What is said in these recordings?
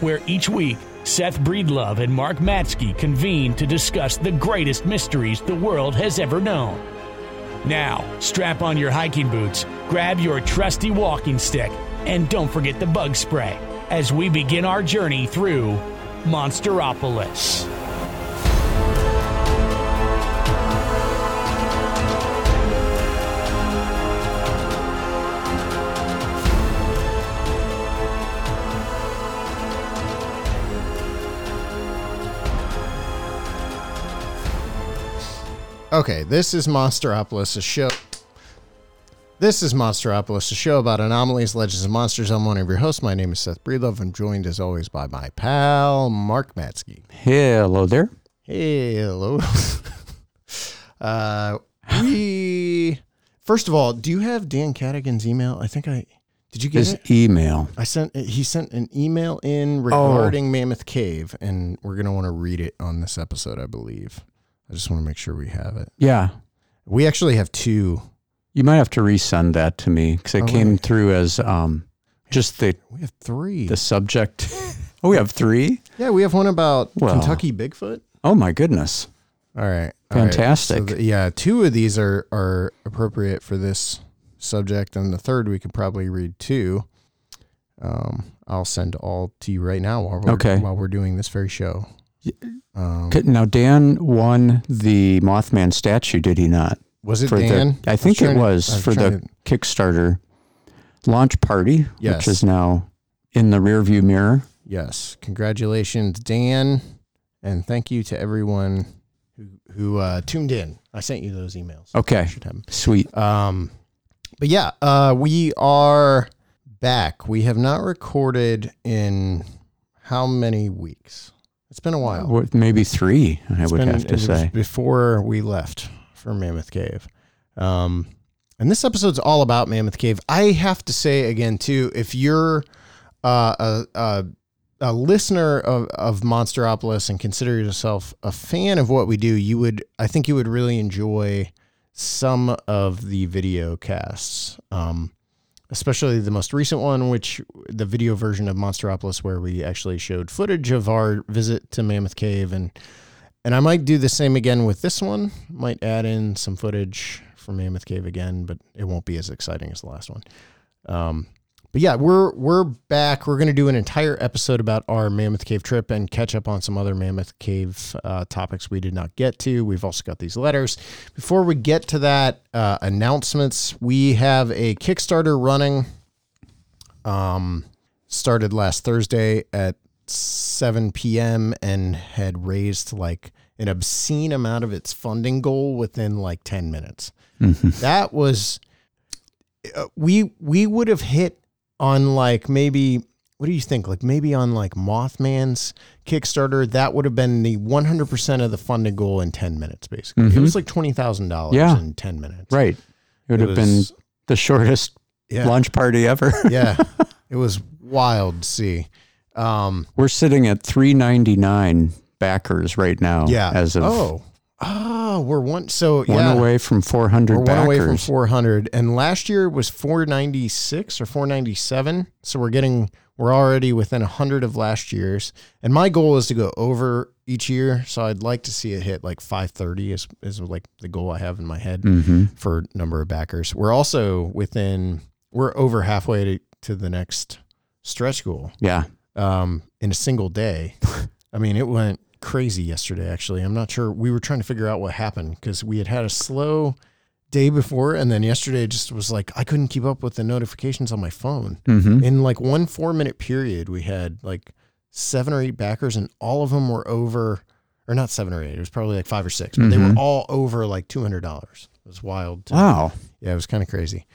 where each week Seth Breedlove and Mark Matsko convene to discuss the greatest mysteries the world has ever known. Now, strap on your hiking boots, grab your trusty walking stick, and don't forget the bug spray as we begin our journey through Monsteropolis. Okay, this is Monsteropolis, a show. This is Monsteropolis, a show about anomalies, legends, and monsters. I'm one of your hosts. My name is Seth Breedlove. I'm joined as always by my pal Mark Matsko. Hello there. Hello. uh, we first of all, do you have Dan Cadigan's email? I think I did. You get His it? email. I sent. He sent an email in regarding Mammoth Cave, and we're gonna want to read it on this episode, I believe. I just want to make sure we have it. Yeah. We actually have two. You might have to resend that to me because it Oh, came through as um, just the We have three. the subject. oh, we have three. yeah, we have one about Well. Kentucky Bigfoot. Oh my goodness. All right. all right. Fantastic. So the- yeah, two of these are are appropriate for this subject, and the third we could probably read too. Um, I'll send all to you right now while we're Okay. while we're doing this very show. Um, Now Dan won the Mothman statue, did he not? was it for the- Dan? I think it was I was for the to- Kickstarter launch party, Yes. which is now in the rearview mirror. Yes, congratulations, Dan, and thank you to everyone who who uh, tuned in. I sent you those emails. Okay. You should have 'em. Sweet. Um, but yeah, uh, we are back. We have not recorded in how many weeks? It's been a while. Maybe three, I It's would been- have to say. before we left for Mammoth Cave. Um, and this episode's all about Mammoth Cave. I have to say again too, if you're uh, a, a a listener of, of Monsteropolis and consider yourself a fan of what we do, you would I think you would really enjoy some of the video casts. Um, especially the most recent one, which the video version of Monsteropolis, where we actually showed footage of our visit to Mammoth Cave, and and I might do the same again with this one. Might add in some footage from Mammoth Cave again, but it won't be as exciting as the last one. Um, but yeah, we're we're back. We're going to do an entire episode about our Mammoth Cave trip and catch up on some other Mammoth Cave uh, topics we did not get to. We've also got these letters. Before we get to that, uh, announcements. We have a Kickstarter running. Um, started last Thursday at 7 p.m. and had raised like an obscene amount of its funding goal within like 10 minutes. That was uh, we we would have hit on like maybe what do you think like maybe on like Mothman's Kickstarter that would have been the 100% of the funding goal in 10 minutes basically. It was like $20,000 Yeah. in 10 minutes. Right. It would It have been the shortest Yeah. launch party ever. yeah. It was wild to see. Um We're sitting at 399 backers right now. yeah. As of Oh. Oh, we're one so one yeah. away from 400 We're one away from 400, and last year was 496 or 497. So we're getting, we're already within 100 of last year's. And my goal is to go over each year. So I'd like to see it hit like 530 is, is like the goal I have in my head hmm for number of backers. We're also within, we're over halfway to, to the next stretch goal Yeah. um, in a single day. I mean, it went crazy yesterday. Actually, I'm not sure. We were trying to figure out what happened because we had had a slow day before, and then yesterday just was like I couldn't keep up with the notifications on my phone. hmm In like one four minute period, we had like seven or eight backers, and all of them were over, or not seven or eight. It was probably like five or six, but they were Mhm. all over like two hundred dollars. It was wild. Wow. Yeah, it was kind of crazy.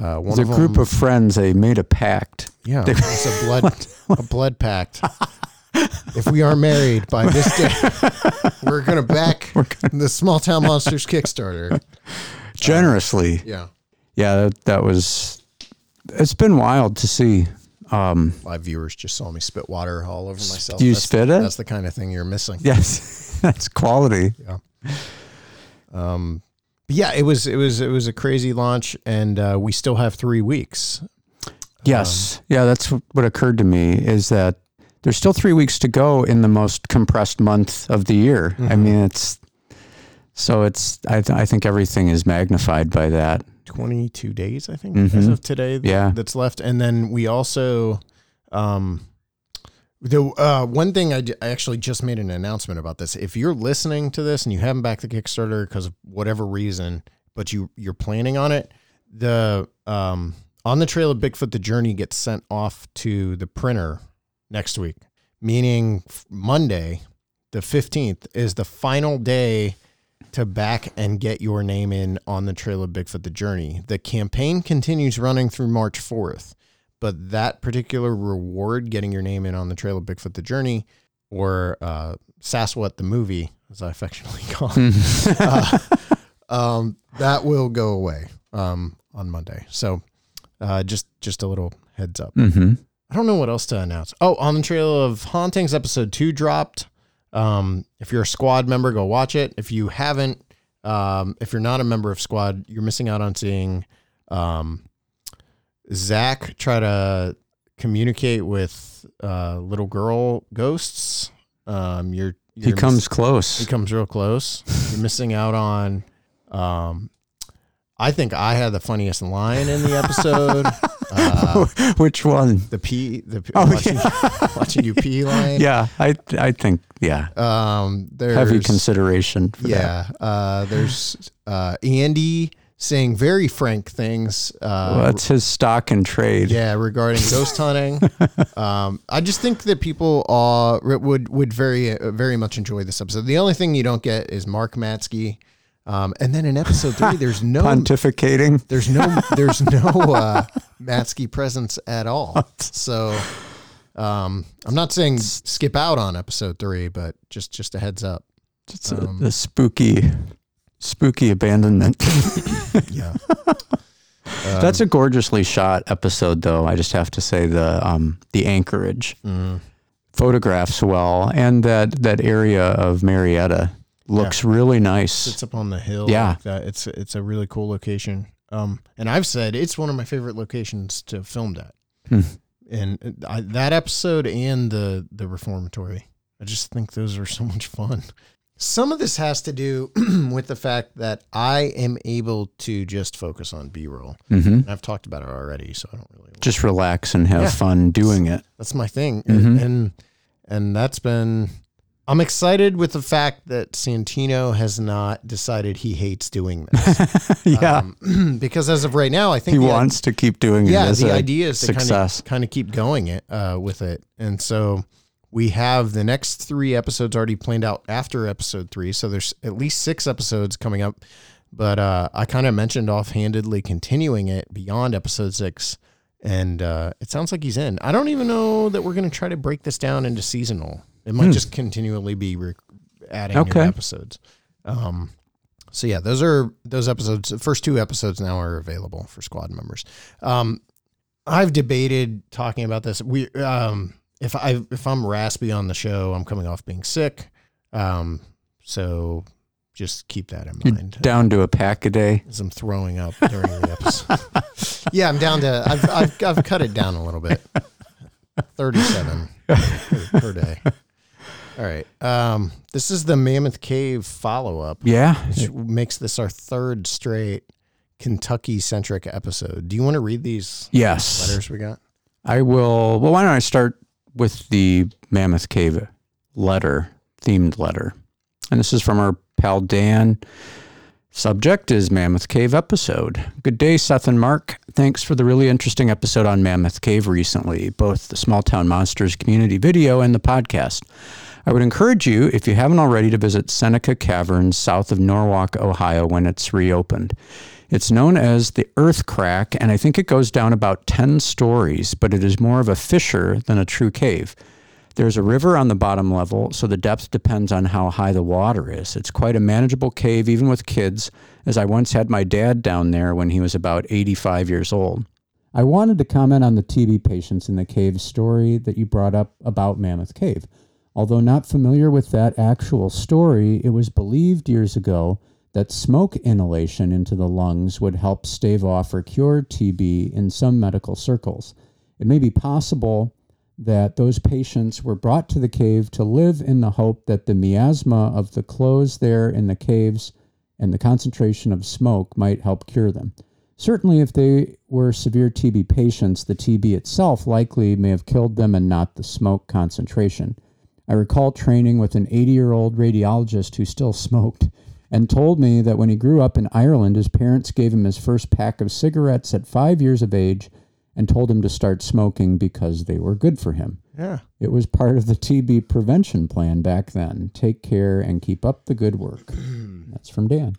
Uh, It one was a of group them- of friends. They made a pact. yeah, it was a blood a blood pact. If we aren't married by this day, we're gonna back the Small Town Monsters Kickstarter. Generously. Yeah, Yeah, that, that was. It's been wild to see. Um, five viewers just saw me spit water all over myself. You That's- spit it? That's the kind of thing you're missing. yes, that's quality. Yeah. Um, but yeah, it was it was it was a crazy launch, and uh, we still have three weeks. Yes. yeah, that's what occurred to me is that there's still three weeks to go in the most compressed month of the year. I Mm-hmm. mean, it's so it's. I, th- I think everything is magnified by that. 22 days, I think, as Mhm. of today. th- Yeah. That's left. And then we also, um, the uh, one thing I, d- I actually just made an announcement about this. If you're listening to this and you haven't backed the Kickstarter because of whatever reason, but you you're planning on it, the um, on the trail of Bigfoot, the journey gets sent off to the printer next week, meaning Monday, the 15th, is the final day to back and get your name in on the Trail of Bigfoot the Journey. The campaign continues running through March 4th, but that particular reward, getting your name in on the Trail of Bigfoot the Journey, or uh, Sasquatch the movie, as I affectionately call it, uh, um, that will go away um, on Monday. So uh, just just a little heads up. Mm-hmm. I don't know what else to announce. Oh, on the trail of hauntings, episode two dropped. Um, if you're a squad member, go watch it. If you haven't, um, if you're not a member of squad, you're missing out on seeing um, Zach try to communicate with uh, little girl ghosts. Um, you're, He you're comes miss- close. he comes real close. You're missing out on. Um, I think I had the funniest line in the episode. Uh, Which one? the pee the pee- Oh, watching, watching you pee line. Yeah, I I think yeah. Um there's Heavy consideration. For that. yeah. Uh there's uh Andy saying very frank things. Uh Well, that's his stock and trade. yeah, regarding ghost hunting. um, I just think that people uh, would would very uh, very much enjoy this episode. The only thing you don't get is Mark Matsko, um, and then in episode three, there's no Pontificating. there's no there's no uh, Matsko presence at all. So um, I'm not saying skip out on episode three, but just just a heads up. It's a, Um, the spooky, spooky abandonment. Yeah, That's a gorgeously shot episode, though. I just have to say the um, the anchorage Mhm. photographs well, and that that area of Marietta looks really nice. sits up on the hill. Yeah. like that. It's it's a really cool location. Um, and I've said it's one of my favorite locations to film at. Hmm. And I, that episode and the the reformatory, I just think those are so much fun. Some of this has to do with the fact that I am able to just focus on B roll. hmm I've talked about it already, so I don't really. Just relax and have Yeah. fun doing it. That's my thing, Mhm. and, and and that's been. I'm excited with the fact that Santino has not decided he hates doing this. yeah, Um, because as of right now, I think he wants to keep doing it. Yeah, the a idea is to kind success. of kind of keep going it uh, with it, and so we have the next three episodes already planned out after episode three. So there's at least six episodes coming up. But uh, I kind of mentioned offhandedly continuing it beyond episode six, and uh, it sounds like he's in. I don't even know that we're going to try to break this down into seasonal. It might Hmm. just continually be re- adding new episodes. Um, so yeah, those are those episodes. The first two episodes now are available for squad members. Um, I've debated talking about this. We um, if I if I'm raspy on the show, I'm coming off being sick. Um, so just keep that in You're mind. down to a pack a day. As I'm throwing up during the episode. yeah, I'm down to. I've, I've I've cut it down a little bit. Thirty-seven per, per day. All right. Um, this is the Mammoth Cave follow-up Yeah, which makes this our third straight Kentucky centric episode. Do you want to read these yes. letters we got? I will. Well, why don't I start with the Mammoth Cave letter, themed letter? And this is from our pal Dan. Subject is Mammoth Cave episode. Good day, Seth and Mark. Thanks for the really interesting episode on Mammoth Cave recently, both the Small Town Monsters community video and the podcast. I would encourage you, if you haven't already, to visit Seneca Caverns south of Norwalk, Ohio, when it's reopened. It's known as the Earth Crack, and I think it goes down about 10 stories, but it is more of a fissure than a true cave. There's a river on the bottom level, so the depth depends on how high the water is. It's quite a manageable cave, even with kids, as I once had my dad down there when he was about 85 years old. I wanted to comment on the TB patients in the cave story that you brought up about Mammoth Cave. Although not familiar with that actual story, it was believed years ago that smoke inhalation into the lungs would help stave off or cure TB in some medical circles. It may be possible that those patients were brought to the cave to live in the hope that the miasma of the clothes there in the caves and the concentration of smoke might help cure them. Certainly, if they were severe TB patients, the TB itself likely may have killed them and not the smoke concentration. I recall training with an 80 year old radiologist who still smoked and told me that when he grew up in Ireland, his parents gave him his first pack of cigarettes at five years of age and told him to start smoking because they were good for him. Yeah. It was part of the TB prevention plan back then. Take care and keep up the good work. That's from Dan.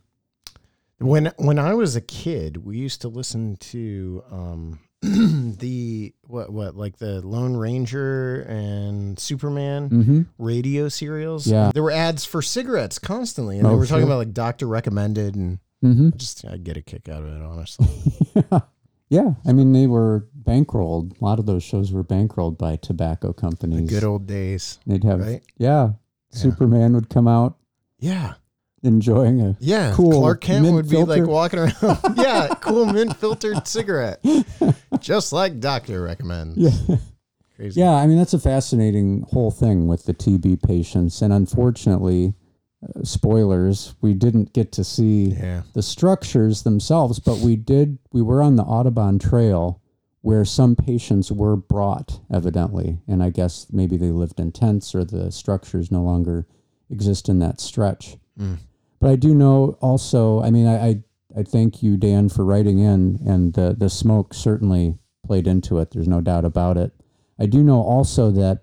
When when I was a kid, we used to listen to um, the what what like the Lone Ranger and Superman Mm-hmm. radio serials. Yeah. there were ads for cigarettes constantly, and Oh, they were talking about like doctor recommended, and Mm-hmm. I just I get a kick out of it, honestly. yeah, I mean they were bankrolled. A lot of those shows were bankrolled by tobacco the companies. good old days, They'd have right? yeah, Superman would come out Yeah, enjoying a yeah. Cool Clark Kent mint would be like walking around. yeah, cool mint filtered cigarette, just like doctor recommends. yeah. Crazy. Yeah, I mean that's a fascinating whole thing with the TB patients, and unfortunately, uh, spoilers, we didn't get to see yeah. the structures themselves, but we did. We were on the Audubon Trail where some patients were brought, evidently, and I guess maybe they lived in tents or the structures no longer exist in that stretch. Mm. But I do know also. I mean, I I, I thank you, Dan, for writing in, and the the smoke certainly played into it. There's no doubt about it. I do know also that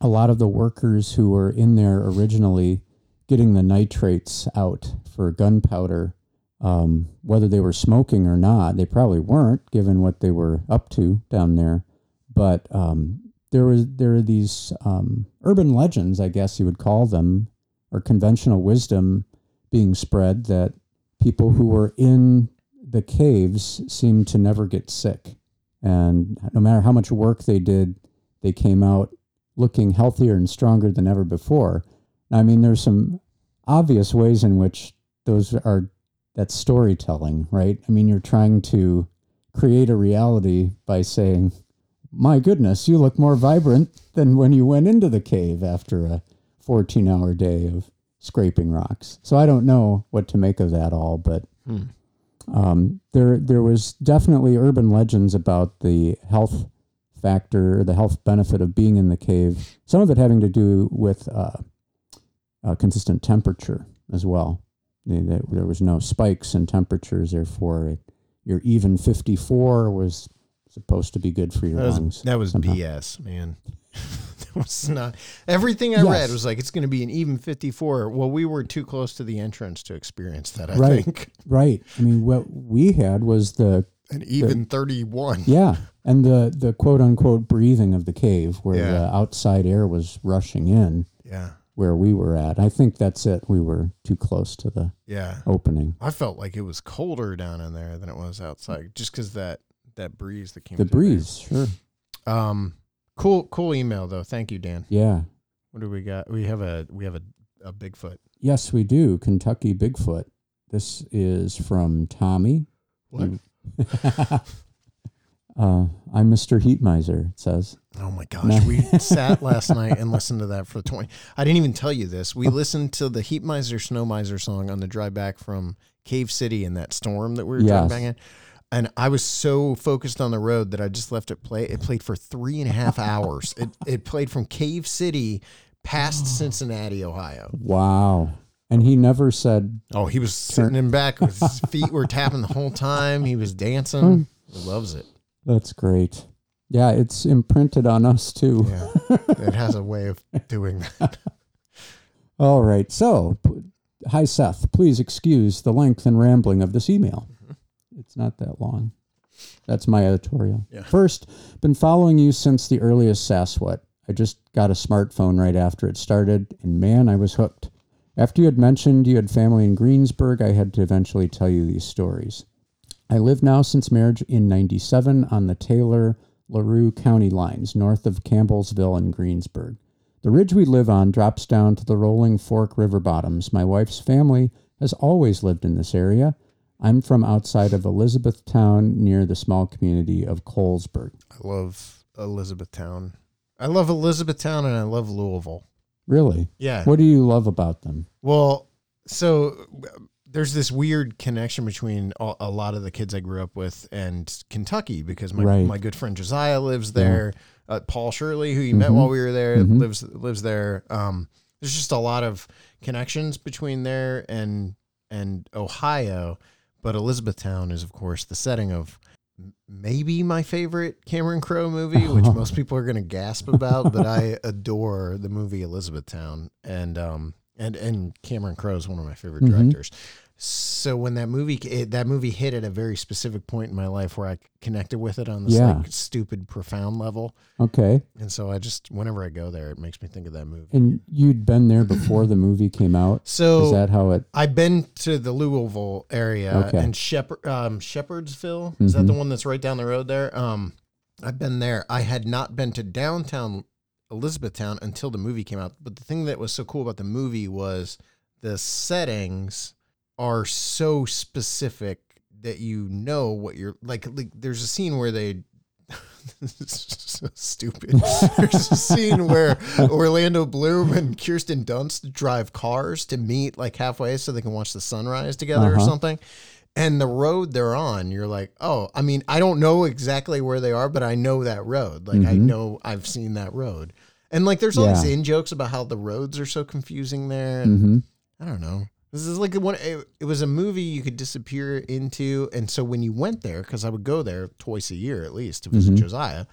a lot of the workers who were in there originally getting the nitrates out for gunpowder, um, whether they were smoking or not, they probably weren't, given what they were up to down there. But um, there was there are these um, urban legends, I guess you would call them, or conventional wisdom being spread that people who were in the caves seemed to never get sick, and no matter how much work they did, they came out looking healthier and stronger than ever before. I mean, there's some obvious ways in which those are that's storytelling, right? I mean, you're trying to create a reality by saying, "My goodness, you look more vibrant than when you went into the cave after a 14-hour day of scraping rocks." So I don't know what to make of that all, but Hmm. um, there there was definitely urban legends about the health factor, the health benefit of being in the cave. Some of it having to do with uh, uh, consistent temperature as well. There was no spikes in temperatures, therefore, it, your even 54 was supposed to be good for your That was, lungs. that was somehow. BS, man. was not everything I Yes. read was like it's going to be an even 54. Well, we were too close to the entrance to experience that, I Right. think. Right. I mean, what we had was the An even 31. yeah, and the the quote unquote breathing of the cave, where Yeah. the outside air was rushing in. Yeah. where we were at. I think that's it. We were too close to the Yeah. opening. I felt like it was colder down in there than it was outside just cuz that that breeze that came The breeze, sure. Um cool cool email though. Thank you, Dan. Yeah. What do we got? We have a we have a a Bigfoot. Yes, we do. Kentucky Bigfoot. This is from Tommy. What? uh, I'm Mr. Heat Miser, it says. Oh my gosh, we sat last night and listened to that for 20. I didn't even tell you this. We listened to the Heat Miser Snow Miser song on the drive back from Cave City in that storm that we were driving Yes. back in. And I was so focused on the road that I just left it play. It played for three and a half hours. It it played from Cave City past Cincinnati, Ohio. Wow. And he never said, Oh, he was sitting in back his feet were tapping the whole time. He was dancing. He loves it. that's great. Yeah, it's imprinted on us too. Yeah. It has a way of doing that. All right. So, hi, Seth. Please excuse the length and rambling of this email. It's not that long. That's my editorial. Yeah. First, been following you since the earliest Sasquatch. I just got a smartphone right after it started, and man, I was hooked. After you had mentioned you had family in Greensburg, I had to eventually tell you these stories. I live now since marriage in 97 on the Taylor LaRue County lines, north of Campbellsville and Greensburg. The ridge we live on drops down to the rolling Fork River bottoms. My wife's family has always lived in this area. I'm from outside of Elizabethtown near the small community of Colesburg. I love Elizabethtown. I love Elizabethtown and I love Louisville. Really? Yeah. What do you love about them? Well, so uh, there's this weird connection between a, lot of the kids I grew up with and Kentucky because my Right. my good friend Josiah lives there. Uh, Paul Shirley, who you met Mhm. while we were there, Mhm. lives lives there. Um, there's just a lot of connections between there and and Ohio. But Elizabethtown is, of course, the setting of maybe my favorite Cameron Crowe movie, which most people are going to gasp about. but I adore the movie Elizabethtown, and um, and and Cameron Crowe is one of my favorite Mhm. directors. So when that movie it, that movie hit at a very specific point in my life where I connected with it on this Yeah. like stupid profound level, Okay. and so I just whenever I go there, it makes me think of that movie. And you'd been there before the movie came out. So Is that how it? I've been to the Louisville area Okay. and Shepherd, um, Shepherdsville. Is that the one that's right down the road there? Um, I've been there. I had not been to downtown Elizabethtown until the movie came out. But the thing that was so cool about the movie was the settings are so specific that you know what you're like. like there's a scene where they. this is so stupid. There's a scene where Orlando Bloom and Kirsten Dunst drive cars to meet like halfway so they can watch the sunrise together or Uh-huh. something. And the road they're on, you're like, oh, I mean, I don't know exactly where they are, but I know that road. Like, I Mhm. know I've seen that road. And like, there's all these in jokes about how the roads are so confusing there. And hmm I don't know. This is like one. It, it was a movie you could disappear into, and so when you went there, because I would go there twice a year at least to visit Mhm. Josiah,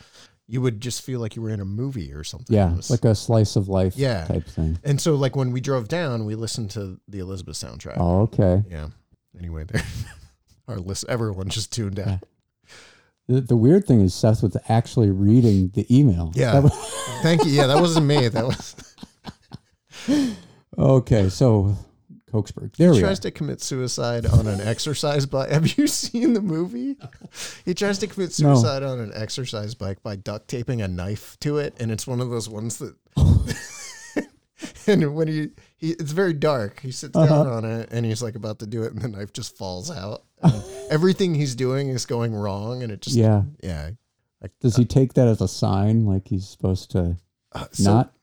you would just feel like you were in a movie or something. Yeah, was- like a slice of life Yeah. type thing. and so like when we drove down, we listened to the Elizabeth soundtrack. Oh, okay. Yeah. Anyway, there, our list, everyone just tuned out. The, the weird thing is Seth was actually reading the email. Yeah. Was- Thank you. Yeah, that wasn't me. That was. okay, so Colesburg. There he we are. tries to commit suicide on an exercise bike. Have you seen the movie? He tries to commit No. suicide on an exercise bike by duct taping a knife to it, and it's one of those ones that. and when he, he, it's very dark. He sits down Uh-huh. on it, and he's like about to do it, and the knife just falls out. Everything he's doing is going wrong, and it just, Yeah. yeah. Does he take that as a sign, like he's supposed to Uh, so- not?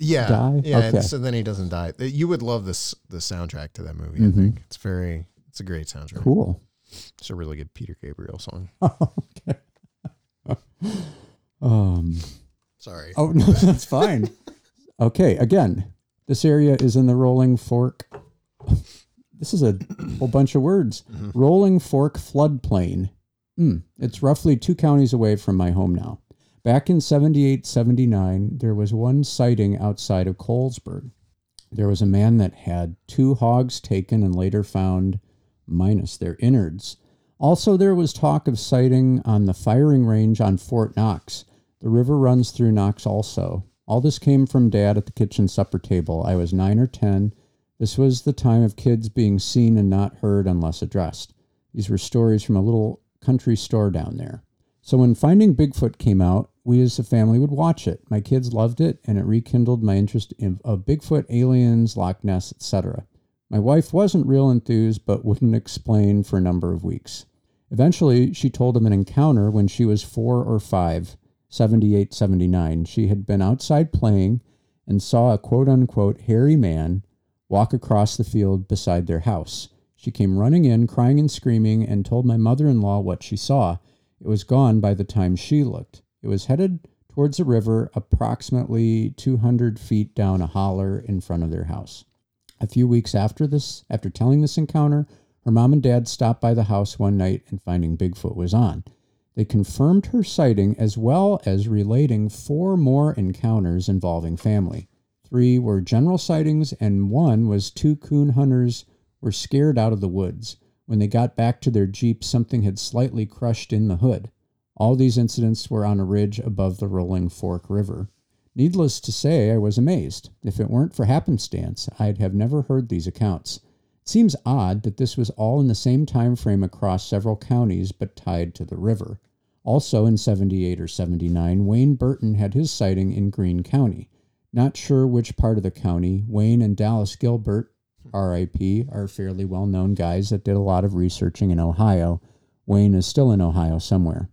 Yeah, die? yeah. Okay. So then he doesn't die. You would love this the soundtrack to that movie. I Mhm. think it's very, it's a great soundtrack. Cool. It's a really good Peter Gabriel song. okay. um. Sorry. Oh no, that's fine. okay, again, this area is in the Rolling Fork. This is a whole bunch of words. Mhm. Rolling Fork floodplain. Hmm, it's roughly two counties away from my home now. Back in 78 79, there was one sighting outside of Colesburg. There was a man that had two hogs taken and later found minus their innards. Also, there was talk of sighting on the firing range on Fort Knox. The river runs through Knox also. All this came from Dad at the kitchen supper table. I was nine or ten. This was the time of kids being seen and not heard unless addressed. These were stories from a little country store down there. So when Finding Bigfoot came out, we as a family would watch it. My kids loved it, and it rekindled my interest in of Bigfoot, aliens, Loch Ness, etc. My wife wasn't real enthused, but wouldn't explain for a number of weeks. Eventually, she told of an encounter when she was four or five, 78, 79. She had been outside playing and saw a quote unquote hairy man walk across the field beside their house. She came running in, crying and screaming, and told my mother in law what she saw. It was gone by the time she looked. It was headed towards the river, approximately 200 feet down a holler in front of their house. A few weeks after this, after telling this encounter, her mom and dad stopped by the house one night and finding Bigfoot was on. They confirmed her sighting as well as relating four more encounters involving family. Three were general sightings, and one was two coon hunters were scared out of the woods. When they got back to their Jeep, something had slightly crushed in the hood. All these incidents were on a ridge above the Rolling Fork River. Needless to say, I was amazed. If it weren't for happenstance, I'd have never heard these accounts. It seems odd that this was all in the same time frame across several counties but tied to the river. Also in 78 or 79, Wayne Burton had his sighting in Green County. Not sure which part of the county. Wayne and Dallas Gilbert, RIP, are fairly well known guys that did a lot of researching in Ohio. Wayne is still in Ohio somewhere.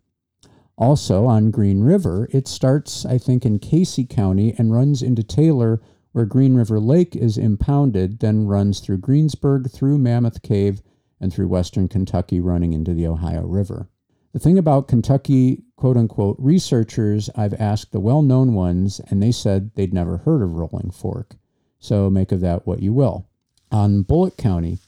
Also on Green River, it starts, I think, in Casey County and runs into Taylor, where Green River Lake is impounded, then runs through Greensburg, through Mammoth Cave, and through western Kentucky, running into the Ohio River. The thing about Kentucky, quote unquote, researchers, I've asked the well known ones, and they said they'd never heard of Rolling Fork. So make of that what you will. On Bullitt County,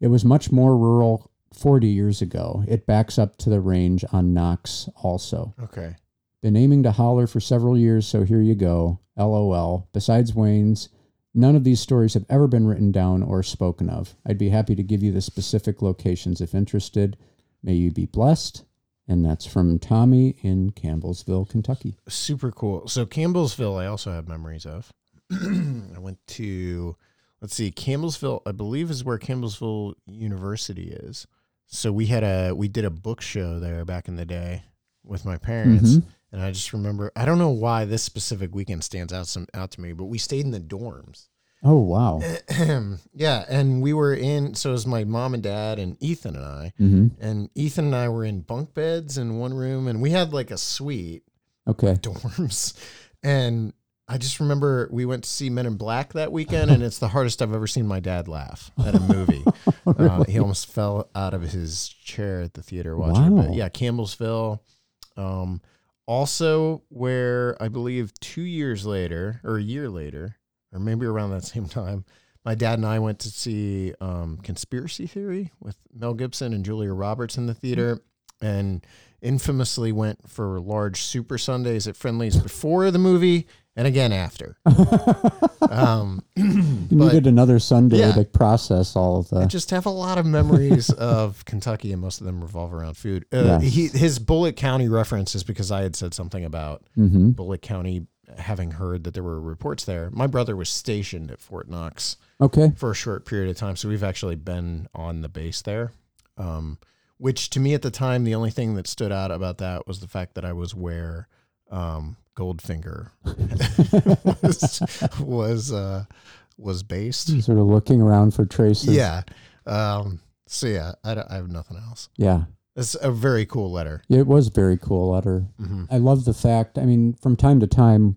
it was much more rural 40 years ago. It backs up to the range on Knox also. Okay. Been aiming to holler for several years, so here you go. LOL. Besides Wayne's, none of these stories have ever been written down or spoken of. I'd be happy to give you the specific locations if interested. May you be blessed. And that's from Tommy in Campbellsville, Kentucky. Super cool. So Campbellsville, I also have memories of. I went to, let's see, Campbellsville. I believe is where Campbellsville University is. So we had a we did a book show there back in the day with my parents, Mhm. and I just remember. I don't know why this specific weekend stands out some out to me, but we stayed in the dorms. Oh, wow. yeah, and we were in. So it was my mom and dad and Ethan and I, hmm and Ethan and I were in bunk beds in one room, and we had like a suite Okay. dorms. And I just remember we went to see Men in Black that weekend, and it's the hardest I've ever seen my dad laugh at a movie. uh, he almost fell out of his chair at the theater watching. it. Wow. But yeah, Campbellsville. Um, also, where I believe two years later, or a year later, or maybe around that same time, my dad and I went to see um, Conspiracy Theory with Mel Gibson and Julia Roberts in the theater, and infamously went for large Super Sundaes at Friendlies before the movie and again after. um, You needed another sundae Yeah. to process all of that. I just have a lot of memories of Kentucky, and most of them revolve around food. Uh, Yeah. he, his Bullitt County reference is because I had said something about hmm Bullitt County having heard that there were reports there. My brother was stationed at Fort Knox Okay. for a short period of time, so we've actually been on the base there. Um, which to me at the time, the only thing that stood out about that was the fact that I was where um, Goldfinger was was uh, was based. Sort of looking around for traces. Yeah. Um, so yeah, I, don't- I have nothing else. Yeah. It's a very cool letter. It was a very cool letter. hmm I love the fact. I mean, from time to time,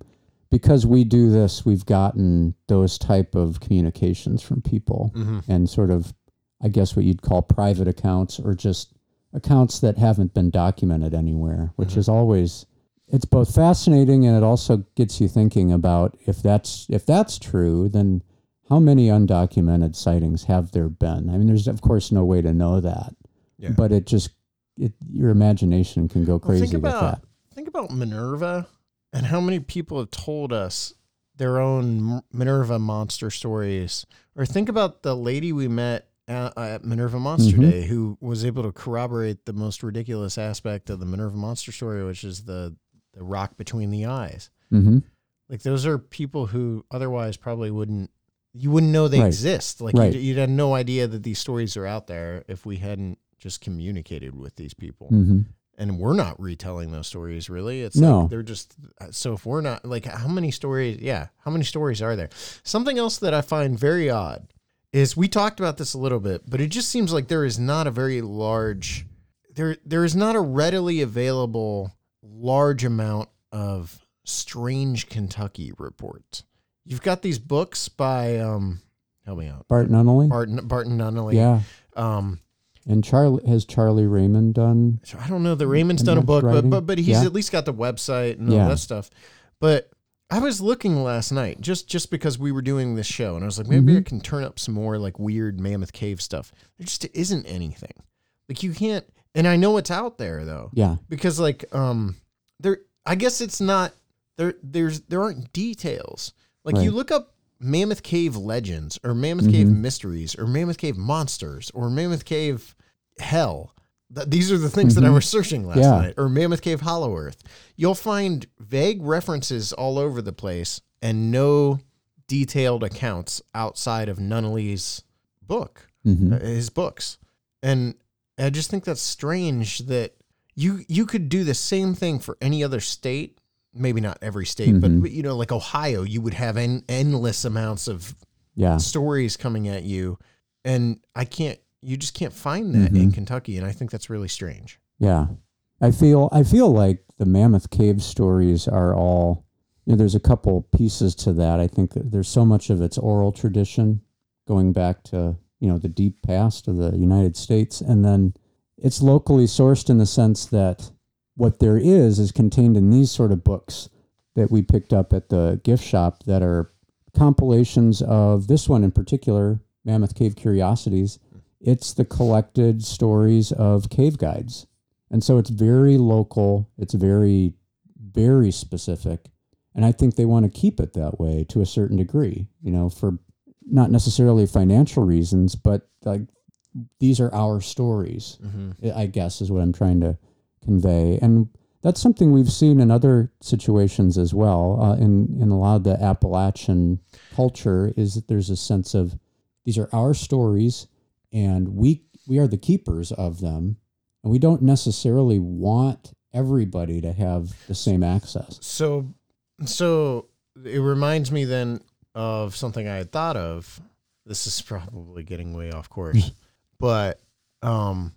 because we do this, we've gotten those type of communications from people, hmm and sort of, I guess, what you'd call private accounts or just accounts that haven't been documented anywhere, which Mhm. is always. It's both fascinating and it also gets you thinking about if that's if that's true, then how many undocumented sightings have there been? I mean, there's of course no way to know that, Yeah. but it just it your imagination can go Well, crazy think with that. think about Minerva and how many people have told us their own Minerva monster stories. Or think about the lady we met at, at Minerva Monster Mhm. Day who was able to corroborate the most ridiculous aspect of the Minerva monster story, which is the the rock between the eyes. hmm Like those are people who otherwise probably wouldn't you wouldn't know they Right. exist. Like Right. you'd, you'd have no idea that these stories are out there if we hadn't just communicated with these people. hmm And we're not retelling those stories really. It's No. like they're just so if we're not like how many stories yeah, how many stories are there? Something else that I find very odd is we talked about this a little bit, but it just seems like there is not a very large there there is not a readily available large amount of strange Kentucky reports. You've got these books by um help me out. Bart Nunnelly. Barton Barton Nunnelly. yeah, Um and Charlie has Charlie Raymond done. I don't know that Raymond's done a book, but writing? but but he's Yeah. at least got the website and all Yeah. that stuff. But I was looking last night just just because we were doing this show, and I was like, maybe Mhm. I can turn up some more like weird Mammoth Cave stuff. There just isn't anything. Like you can't, and I know it's out there though, Yeah, because like um there, I guess it's not there. There's there aren't details. Like you look up Mammoth Cave legends or Mammoth Cave Mhm. mysteries or Mammoth Cave monsters or Mammoth Cave hell. Th- these are the things that I Mhm. was searching last Yeah. night. Or Mammoth Cave Hollow Earth. You'll find vague references all over the place and no detailed accounts outside of Nunnelly's book, Mhm. uh, his books. And I just think that's strange that you you could do the same thing for any other state. Maybe not every state, Mhm. but, but you know, like Ohio, you would have en- endless amounts of yeah. stories coming at you and i can't you just can't find that in Mhm. kentucky and i think that's really strange Yeah. I feel I feel like the Mammoth Cave stories are all you know, there's a couple pieces to that. I think that there's so much of its oral tradition going back to, you know, the deep past of the United States. And then it's locally sourced in the sense that what there is is contained in these sort of books that we picked up at the gift shop that are compilations of this one in particular, Mammoth Cave Curiosities. It's the collected stories of cave guides. And so it's very local, it's very, very specific. And I think they want to keep it that way to a certain degree, you know, for not necessarily financial reasons, but like these are our stories, mm-hmm. I guess is what I'm trying to convey. And that's something we've seen in other situations as well. Uh, in, in a lot of the Appalachian culture, is that there's a sense of these are our stories and we, we are the keepers of them. And we don't necessarily want everybody to have the same access. so so it reminds me then of something i had thought of. This is probably getting way off course but um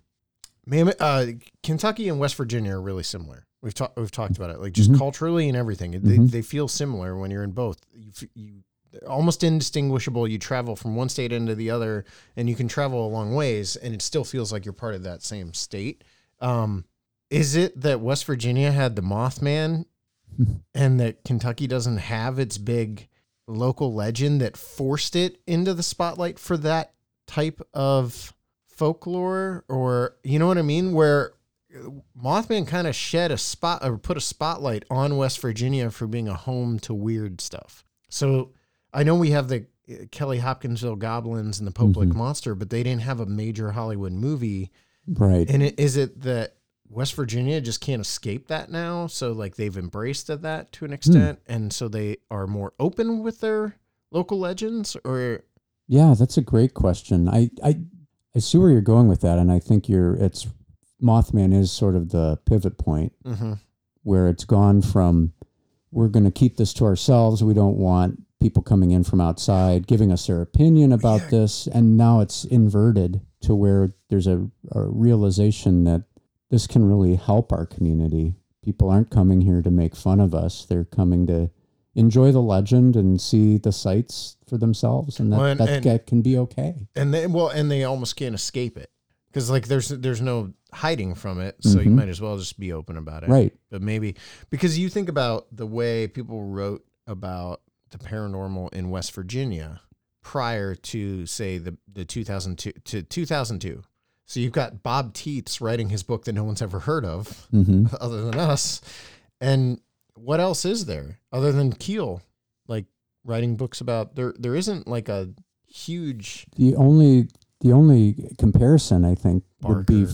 uh, kentucky and west virginia are really similar. We've talked we've talked about it like just Mhm. culturally and everything. Mhm. they, they feel similar when you're in both. You, you almost indistinguishable. You travel from one state into the other and you can travel a long ways and it still feels like you're part of that same state. Um is it that west virginia had the mothman and that kentucky doesn't have its big local legend that forced it into the spotlight for that type of folklore or you know what i mean where mothman kind of shed a spot or put a spotlight on west virginia for being a home to weird stuff so i know we have the uh, kelly hopkinsville goblins and the pope Mhm. monster but they didn't have a major hollywood movie Right. and it, is it that West Virginia just can't escape that now? So like they've embraced that to an extent, and so they are more open with their local legends, or Yeah, that's a great question. I, I I see where you're going with that, and I think you're it's Mothman is sort of the pivot point Mhm. where it's gone from we're going to keep this to ourselves. We don't want people coming in from outside giving us their opinion about Yeah. this, and now it's inverted to where there's a, a realization that this can really help our community. People aren't coming here to make fun of us; they're coming to enjoy the legend and see the sights for themselves, and that, Well, and- that, and- that can be okay. and they well, and they almost can't escape it because like there's there's no hiding from it, so you Mhm. might as well just be open about it, Right. But maybe because you think about the way people wrote about the paranormal in West Virginia prior to say the the 2002 to 2002. So you've got Bob Teets writing his book that no one's ever heard of hmm other than us. And what else is there other than Keel like writing books about there there isn't like a huge The only the only comparison I think would be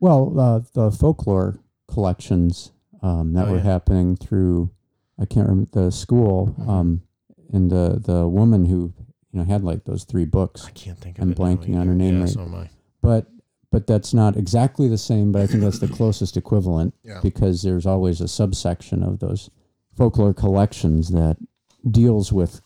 Well, uh, the folklore collections um, that Oh, were yeah. happening through I can't remember the school Mhm. um, and the the woman who you know had like those three books, I can't think of I'm blanking on her name Yeah, right. so am I. but but that's not exactly the same. But I think that's the closest equivalent Yeah. because there's always a subsection of those folklore collections that deals with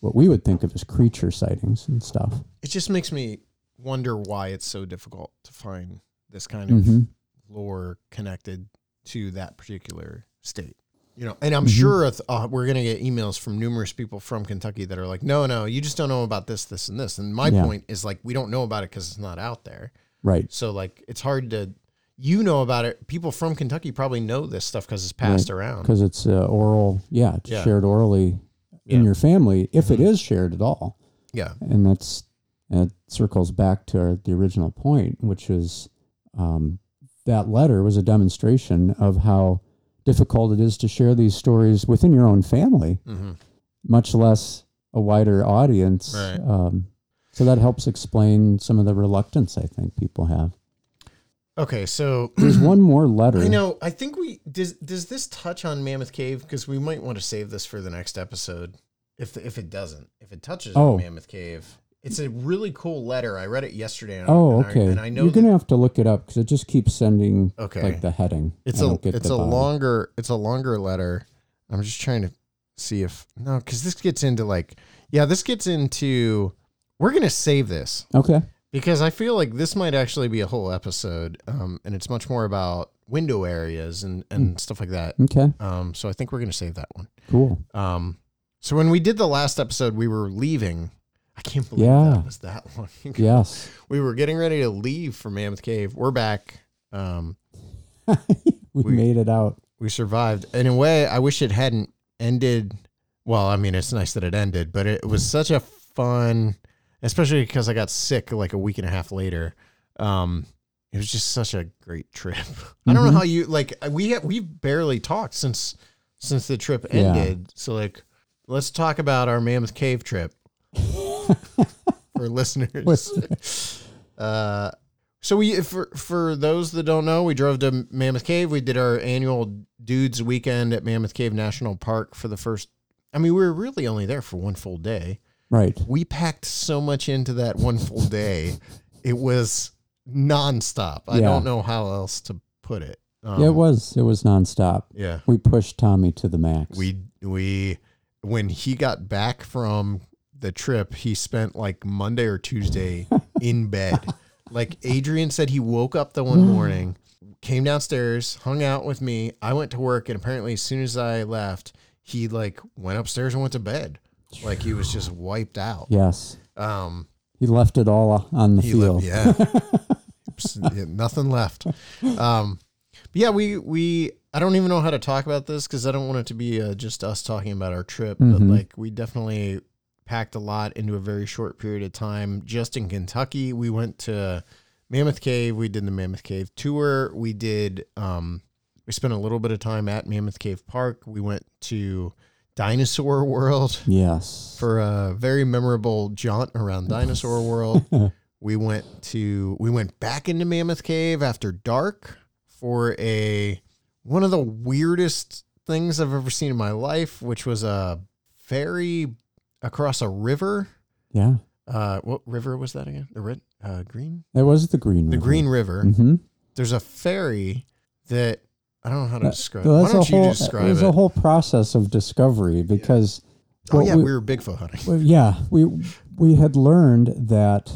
what we would think of as creature sightings and stuff. It just makes me wonder why it's so difficult to find this kind of Mhm. lore connected to that particular state. You know, and I'm Mhm. sure if, uh, we're going to get emails from numerous people from Kentucky that are like, no, no, you just don't know about this, this, and this. And my Yeah. point is like, we don't know about it because it's not out there. Right. So like, it's hard to, you know about it. People from Kentucky probably know this stuff because it's passed around. because it's uh, oral. Yeah, it's Yeah. shared orally in Yeah. your family if it Mhm. is shared at all. Yeah. And that's it circles back to our, the original point, which is um, that letter was a demonstration of how difficult it is to share these stories within your own family, hmm much less a wider audience. Right. Um, so that helps explain some of the reluctance I think people have. Okay, so There's one more letter. I know. I think we does. Does this touch on Mammoth Cave? Because we might want to save this for the next episode. If if it doesn't, if it touches Oh. on Mammoth Cave, it's a really cool letter. I read it yesterday. And Oh, and I- okay. and I know You're that- gonna have to look it up because it just keeps sending Okay. like the heading. It's I a it's a body. longer it's a longer letter. I'm just trying to see if no, because this gets into like yeah, this gets into. We're gonna save this Okay. because I feel like this might actually be a whole episode, um, and it's much more about window areas and Hmm. and stuff like that. Okay. Um, so I think we're gonna save that one. Cool. Um, so when we did the last episode, we were leaving. I can't believe Yeah. that was that one. Yes. we were getting ready to leave for Mammoth Cave. We're back. Um, we, We- made it out. we survived. In a way, I wish it hadn't ended. Well, I mean, it's nice that it ended, but it was such a fun, especially because I got sick like a week and a half later. Um, it was just such a great trip. I don't know Mhm. how you like. We have we've barely talked since since the trip Yeah. ended. So like, let's talk about our Mammoth Cave trip for listeners. Uh, so we for for those that don't know, we drove to Mammoth Cave. We did our annual dudes weekend at Mammoth Cave National Park for the first. I mean, we were really only there for one full day. Right. We packed so much into that one full day. It was nonstop. I Yeah. don't know how else to put it. Um, yeah, it was. It was nonstop. Yeah. We pushed Tommy to the max. We we when he got back from the trip, he spent like Monday or Tuesday in bed. Like Adrian said he woke up the one morning, came downstairs, hung out with me. I went to work and apparently as soon as I left, he like went upstairs and went to bed. Like he was just wiped out. yes. Um He left it all on the he field. lived, yeah. Yeah, nothing left. Um, but yeah, we we I don't even know how to talk about this because I don't want it to be uh, just us talking about our trip. But Mhm. like, we definitely packed a lot into a very short period of time. Just in Kentucky, we went to Mammoth Cave. We did the Mammoth Cave tour. We did. Um, we spent a little bit of time at Mammoth Cave Park. We went to Dinosaur World Yes. for a very memorable jaunt around Dinosaur World. we went to we went back into Mammoth Cave after dark for a one of the weirdest things I've ever seen in my life, which was a ferry across a river. yeah. Uh, what river was that again? The red, uh, green, It was the Green the River. Green River. Mm-hmm. There's a ferry that I don't know how to describe. Well, Why don't you whole, describe it was a whole process of discovery because oh yeah, we- we were Bigfoot hunting. Well, yeah, we we had learned that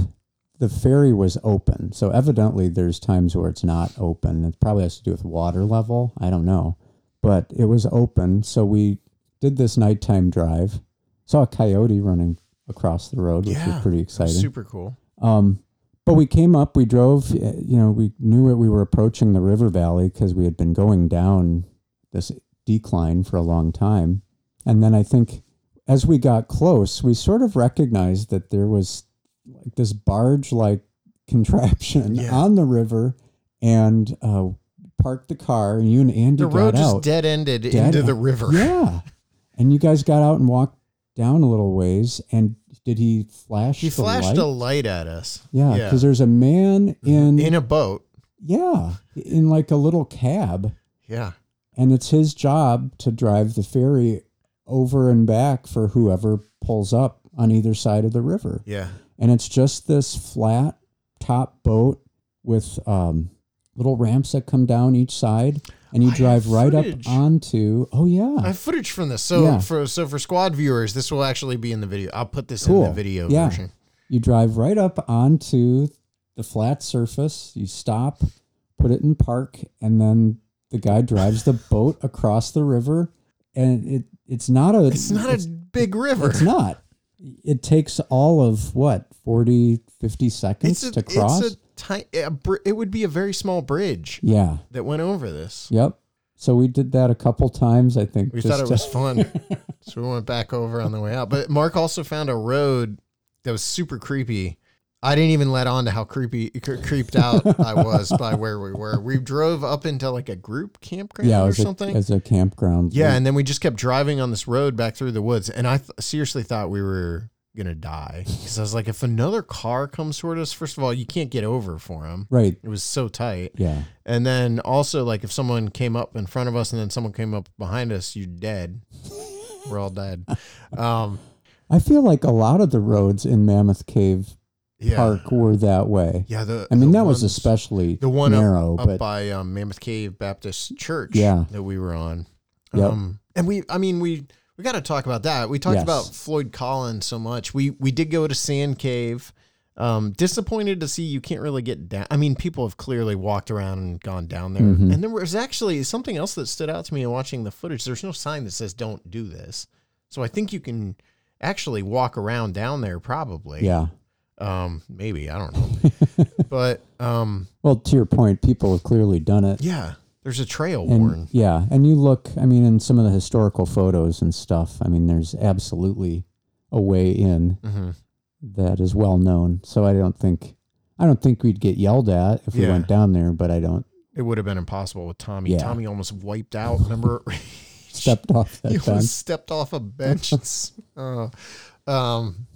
the ferry was open. So evidently, there's times where it's not open. It probably has to do with water level. I don't know, but it was open. So we did this nighttime drive. Saw a coyote running across the road, which Yeah, was pretty was exciting. Super cool. Um, but we came up, we drove, uh, you know, we knew we were approaching the river valley because we had been going down this decline for a long time. And then I think as we got close, we sort of recognized that there was like this barge like contraption Yeah. on the river and uh, parked the car, and you and Andy The road just out. dead ended Dead into the river. Yeah. And you guys got out and walked down a little ways. And did he flash? He flashed light? a light at us. Yeah, Yeah. because there's a man in, In a boat. yeah in like a little cab, Yeah. and it's his job to drive the ferry over and back for whoever pulls up on either side of the river. Yeah. And it's just this flat top boat with um, little ramps that come down each side, and you I drive right footage. up onto. Oh yeah, I have footage from this. So Yeah. for so for squad viewers, this will actually be in the video. I'll put this in the video Yeah. version. You drive right up onto the flat surface. You stop, put it in park, and then the guy drives the boat across the river. And it it's not a It's not a big river. it's not. It takes all of what 40, 50 seconds It's a, to cross. A tiny. It would be a very small bridge yeah. that went over this. Yep. So we did that a couple times. I think We thought it to- was fun, so we went back over on the way out. But Mark also found a road that was super creepy. I didn't even let on to how creepy, cre- creeped out I was by where we were. We drove up into like a group campground yeah, or as a, something. as a campground. Yeah, and then we just kept driving on this road back through the woods, and I th- seriously thought we were gonna die because I was like, if another car comes toward us, first of all, you can't get over for him. Right. It was so tight. Yeah. And then also, like, if someone came up in front of us and then someone came up behind us, you're dead. We're all dead. Um, I feel like a lot of the roads in Mammoth Cave yeah. Park were that way. Yeah. The, I mean, the that was especially the one up- narrow, up, but by um, Mammoth Cave Baptist Church Yeah. that we were on. Yep. Um, and we, I mean, we we got to talk about that. We talked Yes. about Floyd Collins so much. We we did go to Sand Cave. Um, disappointed to see you can't really get down. I mean, people have clearly walked around and gone down there. Mhm. And there was actually something else that stood out to me in watching the footage. There's no sign that says "Don't do this," so I think you can actually walk around down there. Probably. yeah. Um, maybe I don't know, but um, Well, to your point, people have clearly done it. yeah, there's a trail And worn. yeah, and you look, I mean, in some of the historical photos and stuff, I mean, there's absolutely a way in hmm that is well known. So I don't think, I don't think we'd get yelled at if we went down there, but I don't It would have been impossible with Tommy. Yeah. Tommy almost wiped out. Remember? stepped off that he stepped off a bench. uh, um,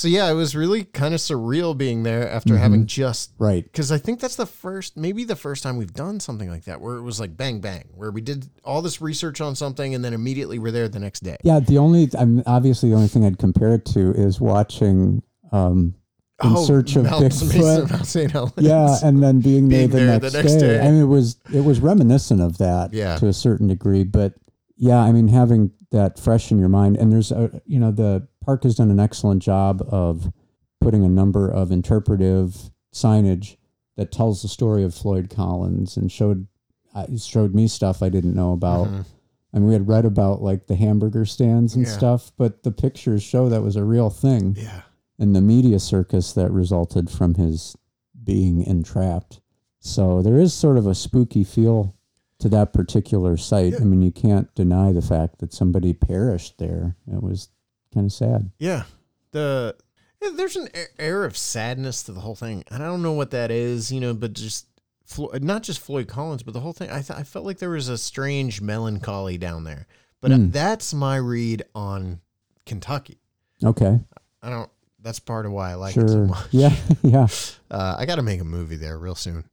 so yeah, it was really kind of surreal being there after Mm-hmm. having just Right. because I think that's the first, maybe the first time we've done something like that where it was like bang bang, where we did all this research on something and then immediately we're there the next day. Yeah. The only, I'm obviously the only thing I'd compare it to is watching, um, in search of Mount Bigfoot. Yeah, and then being there, the, there next the next day. day. I mean, it was it was reminiscent of that, Yeah. to a certain degree. But yeah, I mean, having that fresh in your mind, and there's a you know the park has done an excellent job of putting a number of interpretive signage that tells the story of Floyd Collins and showed uh, showed me stuff I didn't know about. Mhm. I mean, we had read about like the hamburger stands and Yeah. stuff, but the pictures show that was a real thing Yeah. and the media circus that resulted from his being entrapped. So there is sort of a spooky feel to that particular site. I mean, you can't deny the fact that somebody perished there. It was kind of sad. Yeah. The yeah, there's an air of sadness to the whole thing, and I don't know what that is, you know, but just Flo- not just Floyd Collins, but the whole thing. I th- I felt like there was a strange melancholy down there, but Mm. that's my read on Kentucky. Okay, I don't. That's part of why I like it so much. Yeah, yeah. Uh, I got to make a movie there real soon.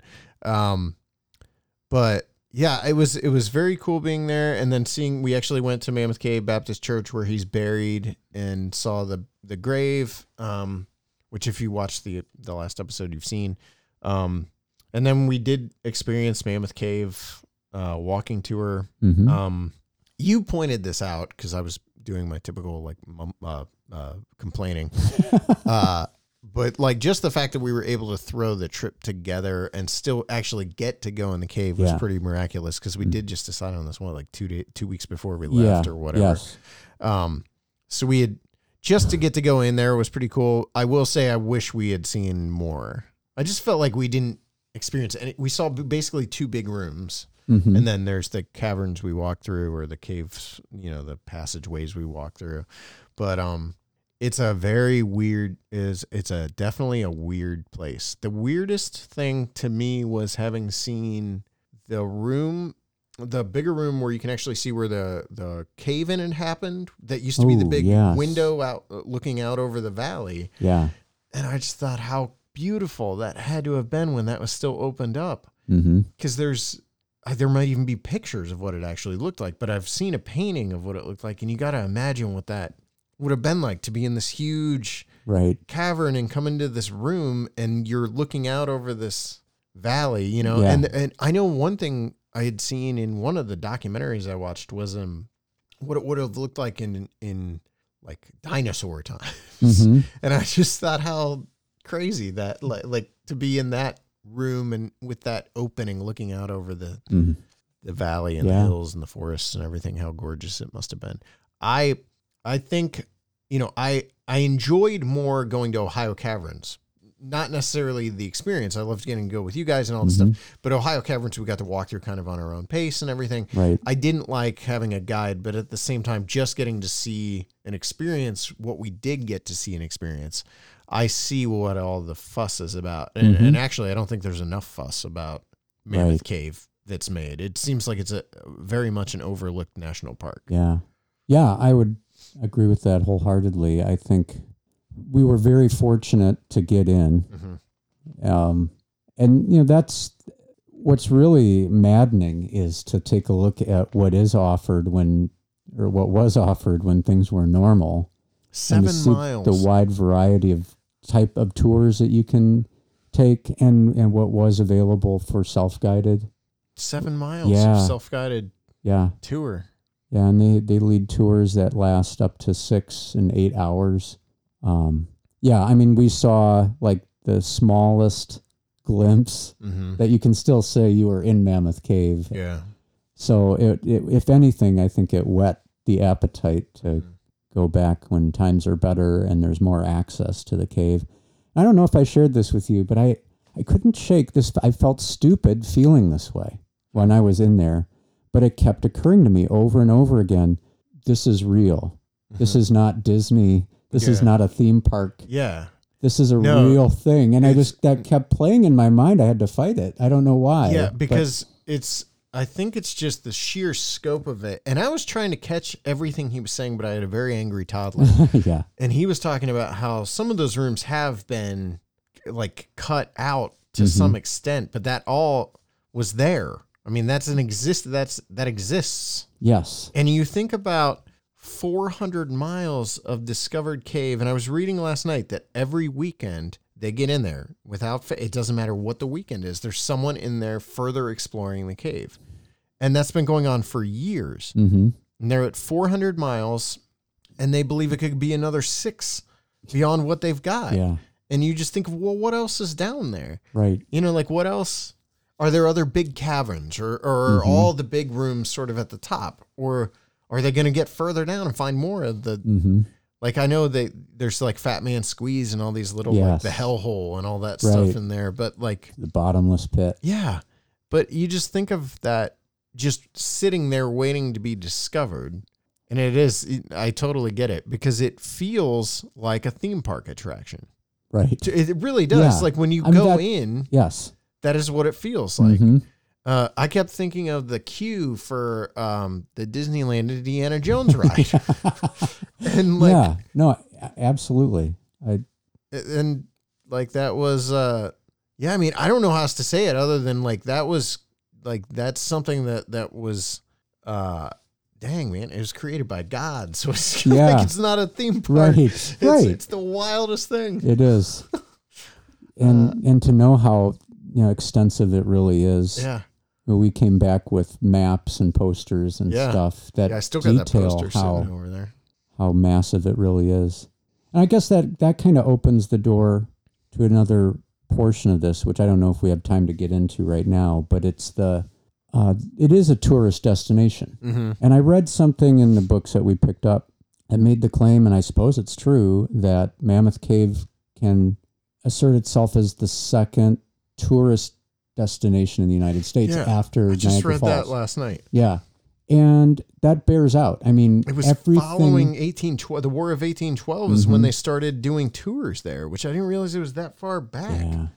Um, but yeah, it was it was very cool being there, and then seeing we actually went to Mammoth Cave Baptist Church where he's buried and saw the the grave. Um, which if you watch the the last episode, you've seen. Um, and then we did experience Mammoth Cave uh, walking tour. hmm Um, you pointed this out because I was doing my typical like mum, uh, uh, complaining. uh, but like just the fact that we were able to throw the trip together and still actually get to go in the cave was Yeah. pretty miraculous because we did just decide on this one like two day, two weeks before we yeah, left or whatever. Yes. Um, so we had just to get to go in there was pretty cool. I will say I wish we had seen more. I just felt like we didn't experience any. We saw basically two big rooms. hmm And then there's the caverns we walk through or the caves, you know, the passageways we walk through. But um it's a very weird is it's a definitely a weird place. The weirdest thing to me was having seen the room the bigger room where you can actually see where the the cave in had happened that used to be the big yes. window out uh, looking out over the valley Yeah. and i just thought how beautiful that had to have been when that was still opened up hmm because there's uh, there might even be pictures of what it actually looked like but i've seen a painting of what it looked like and you got to imagine what that would have been like to be in this huge Right. cavern and come into this room and you're looking out over this valley you know Yeah. and and i know one thing i had seen in one of the documentaries i watched was um what it would have looked like in in like dinosaur times hmm and I just thought how crazy that like, like to be in that room and with that opening looking out over the hmm the valley and Yeah. the hills and the forests and everything how gorgeous it must have been. I I think you know I I enjoyed more going to Ohio Caverns. Not necessarily the experience. I loved getting to go with you guys and all this Mhm. stuff. But Ohio Caverns we got to walk through kind of on our own pace and everything. Right. I didn't like having a guide, but at the same time, just getting to see and experience what we did get to see and experience, I see what all the fuss is about. And, Mhm. and actually, I don't think there's enough fuss about Mammoth Right. Cave that's made. It seems like it's a very much an overlooked national park. Yeah. Yeah, I would agree with that wholeheartedly. I think we were very fortunate to get in. Mhm. Um, and you know that's what's really maddening is to take a look at what is offered when or what was offered when things were normal and Seven see miles. the wide variety of type of tours that you can take and and what was available for self-guided Seven miles Yeah. of self-guided yeah tour. Yeah and they they lead tours that last up to six and eight hours um yeah i mean we saw like the smallest glimpse Mm-hmm. that you can still say you were in mammoth cave Yeah. so it, it if anything i think it whet the appetite to Mm-hmm. go back when times are better and there's more access to the cave i don't know if i shared this with you but i i couldn't shake this i felt stupid feeling this way when i was in there but it kept occurring to me over and over again this is real this is not disney this is Mm-hmm. Not a theme park Yeah. this is a No, real thing and i just that kept playing in my mind i had to fight it i don't know why Yeah, but- because it's I think it's just the sheer scope of it. And I was trying to catch everything he was saying, but I had a very angry toddler. yeah and he was talking about how some of those rooms have been like cut out to Mhm. some extent, but that all was there. I mean, that's an exist that's that exists. yes And you think about 400 miles of discovered cave and I was reading last night that every weekend they get in there without it doesn't matter what the weekend is. There's someone in there further exploring the cave. And that's been going on for years. mm-hmm And they're at 400 miles and they believe it could be another 6 beyond what they've got. yeah And you just think, well, what else is down there? right You know, like what else? Are there other big caverns or, or are Mhm. all the big rooms sort of at the top? Or are they going to get further down and find more of the, mm-hmm like, I know they, there's like Fat Man Squeeze and all these little, like Yes. the hellhole and all that Right. stuff in there. But like, the bottomless pit yeah. But you just think of that just sitting there waiting to be discovered. And it is, I totally get it because it feels like a theme park attraction. right It really does. Yeah. Like when you I mean, go that- in, yes that is what it feels like. Mhm. Uh, I kept thinking of the queue for um, the Disneyland Indiana Jones ride, and like, yeah no absolutely i and like that was, uh, yeah. I mean, I don't know how else to say it other than like that was like that's something that that was, uh, dang man, it was created by God, so it's Yeah. like it's not a theme park. right It's, right it's the wildest thing. it is and Uh, and to know how you know extensive it really is Yeah, we came back with maps and posters and Yeah. stuff that yeah. I still got that poster how sitting over there. how massive it really is. And I guess that that kind of opens the door to another portion of this, which I don't know if we have time to get into right now, but it's the uh, it is a tourist destination. Mm-hmm. And I read something in the books that we picked up that made the claim, and I suppose it's true, that Mammoth Cave can assert itself as the second tourist destination in the United States Yeah, after I just Niagara read Falls. that last night. Yeah. And that bears out. I mean, It was everything. following 1812. The War of 1812 is when Mhm. they started doing tours there, which I didn't realize it was that far back. Yeah.